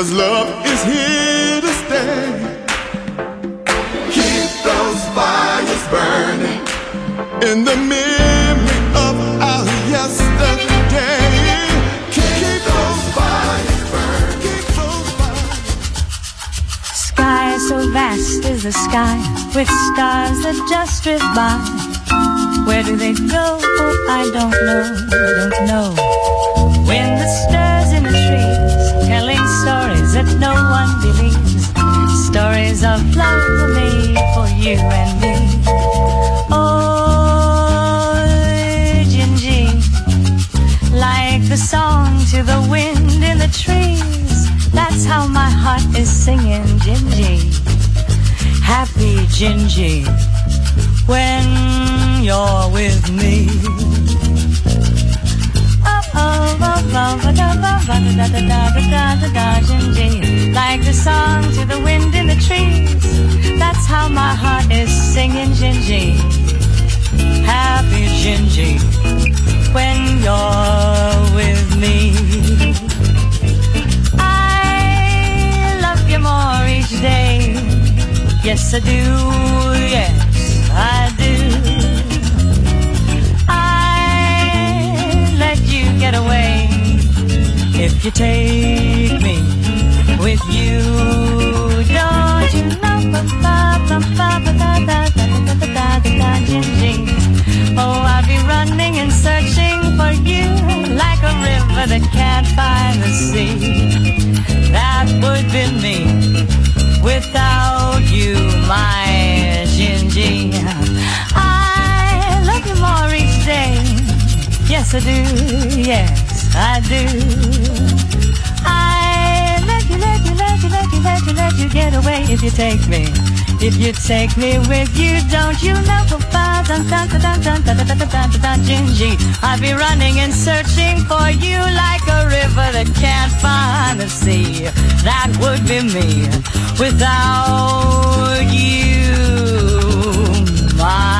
Cause love is here to stay. Keep those fires burning in the memory of our yesterday. Keep those fires burning. Keep those fires Sky so vast is the sky with stars that just drift by. Where do they go? Oh, I don't know, I don't know. Wind that stirs stories that no one believes. Stories of love made for you and me. Oh, Gingy, like the song to the wind in the trees. That's how my heart is singing, Gingy. Happy Gingy. When you're with me. Like the song to the wind in the trees. That's how my heart is singing, Gingy. Happy Gingy when you're with me. I love you more each day. Yes, I do. Yes, if you take me with you. Don't you know? Oh, I'll be running and searching for you like a river that can't find the sea. That would be me without you, my Gingy. I love you more each day. Yes, I do. Yes, I do. I let you, let you, let you, let you, let you, let you get away if you take me. If you take me with you, don't you know? I'll be running and searching for you like a river that can't find the sea. That would be me without you, my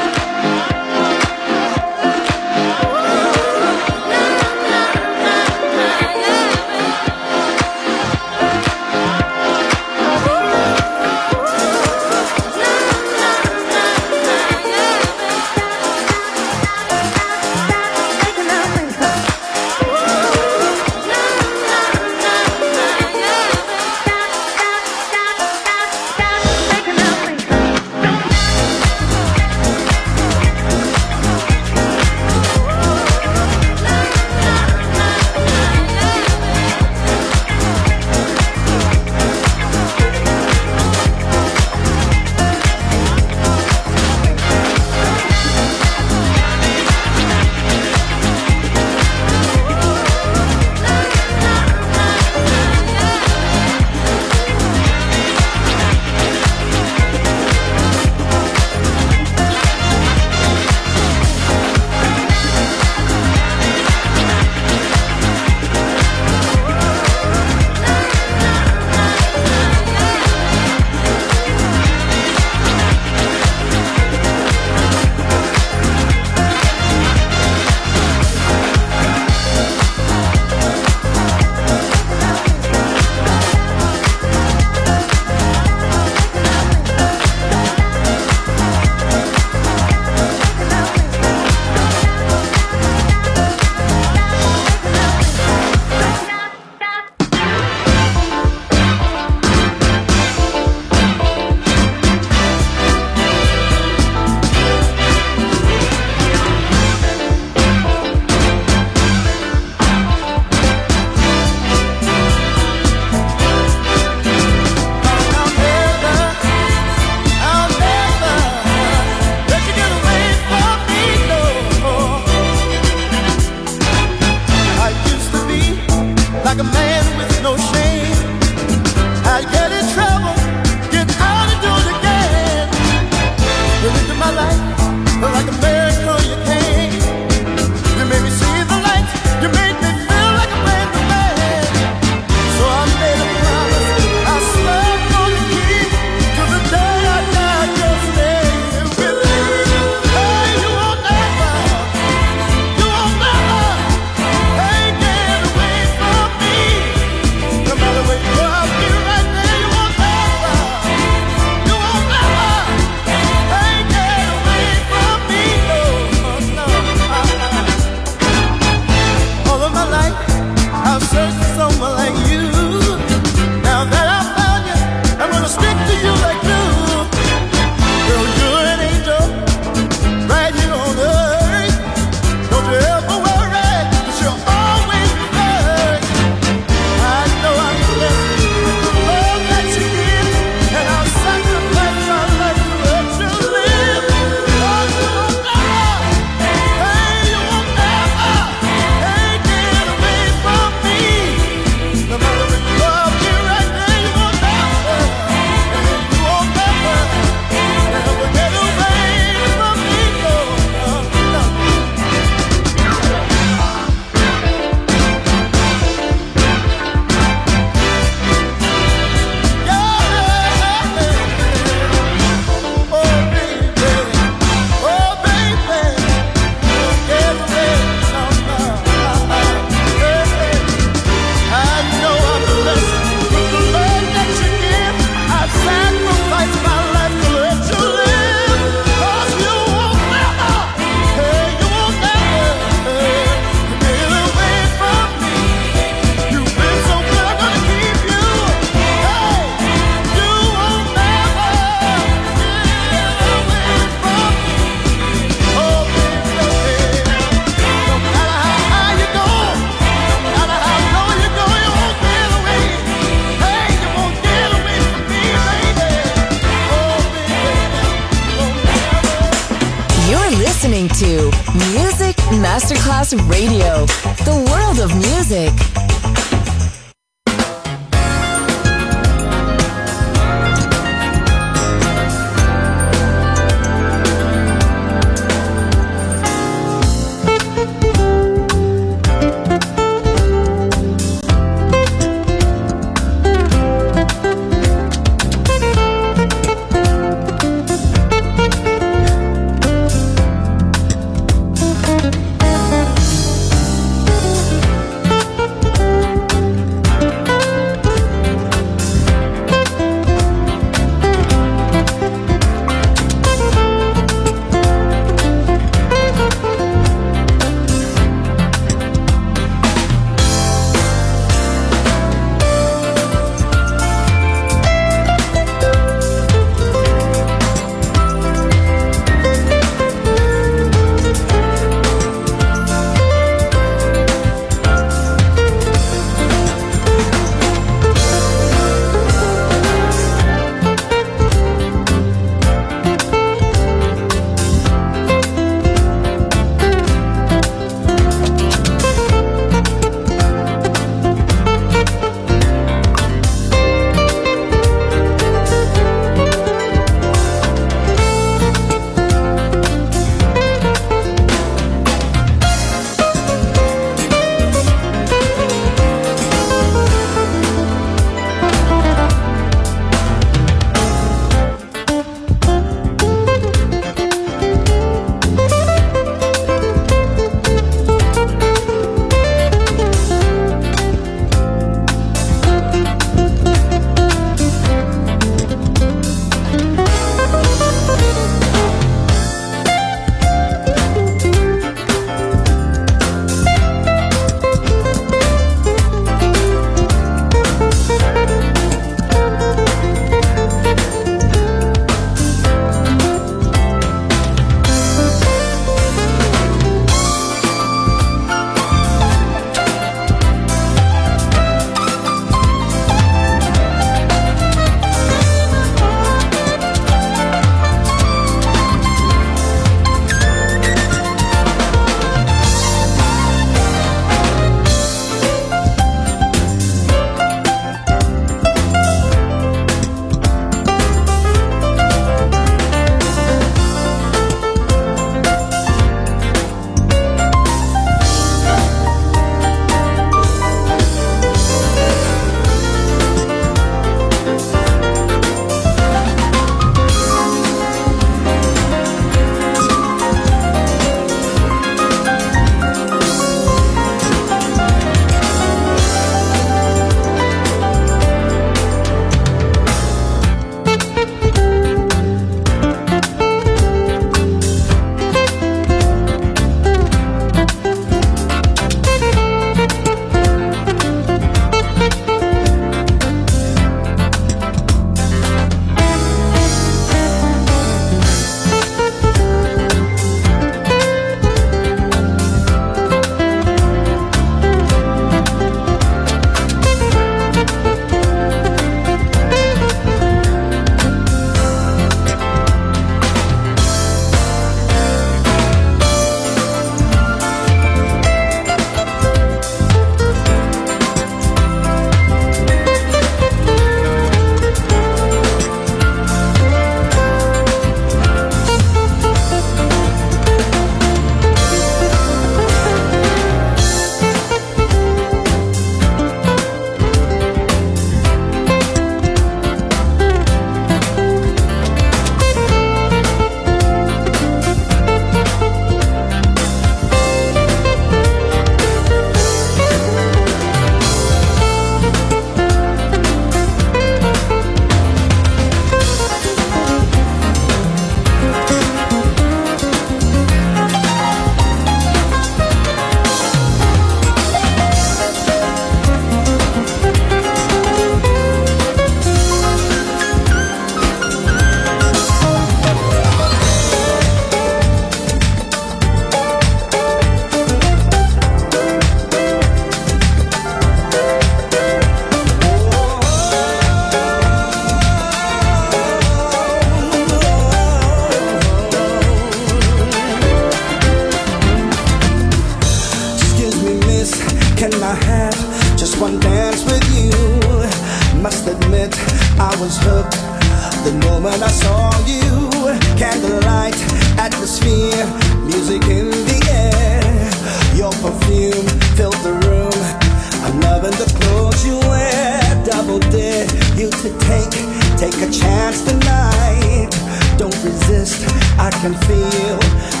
can feel.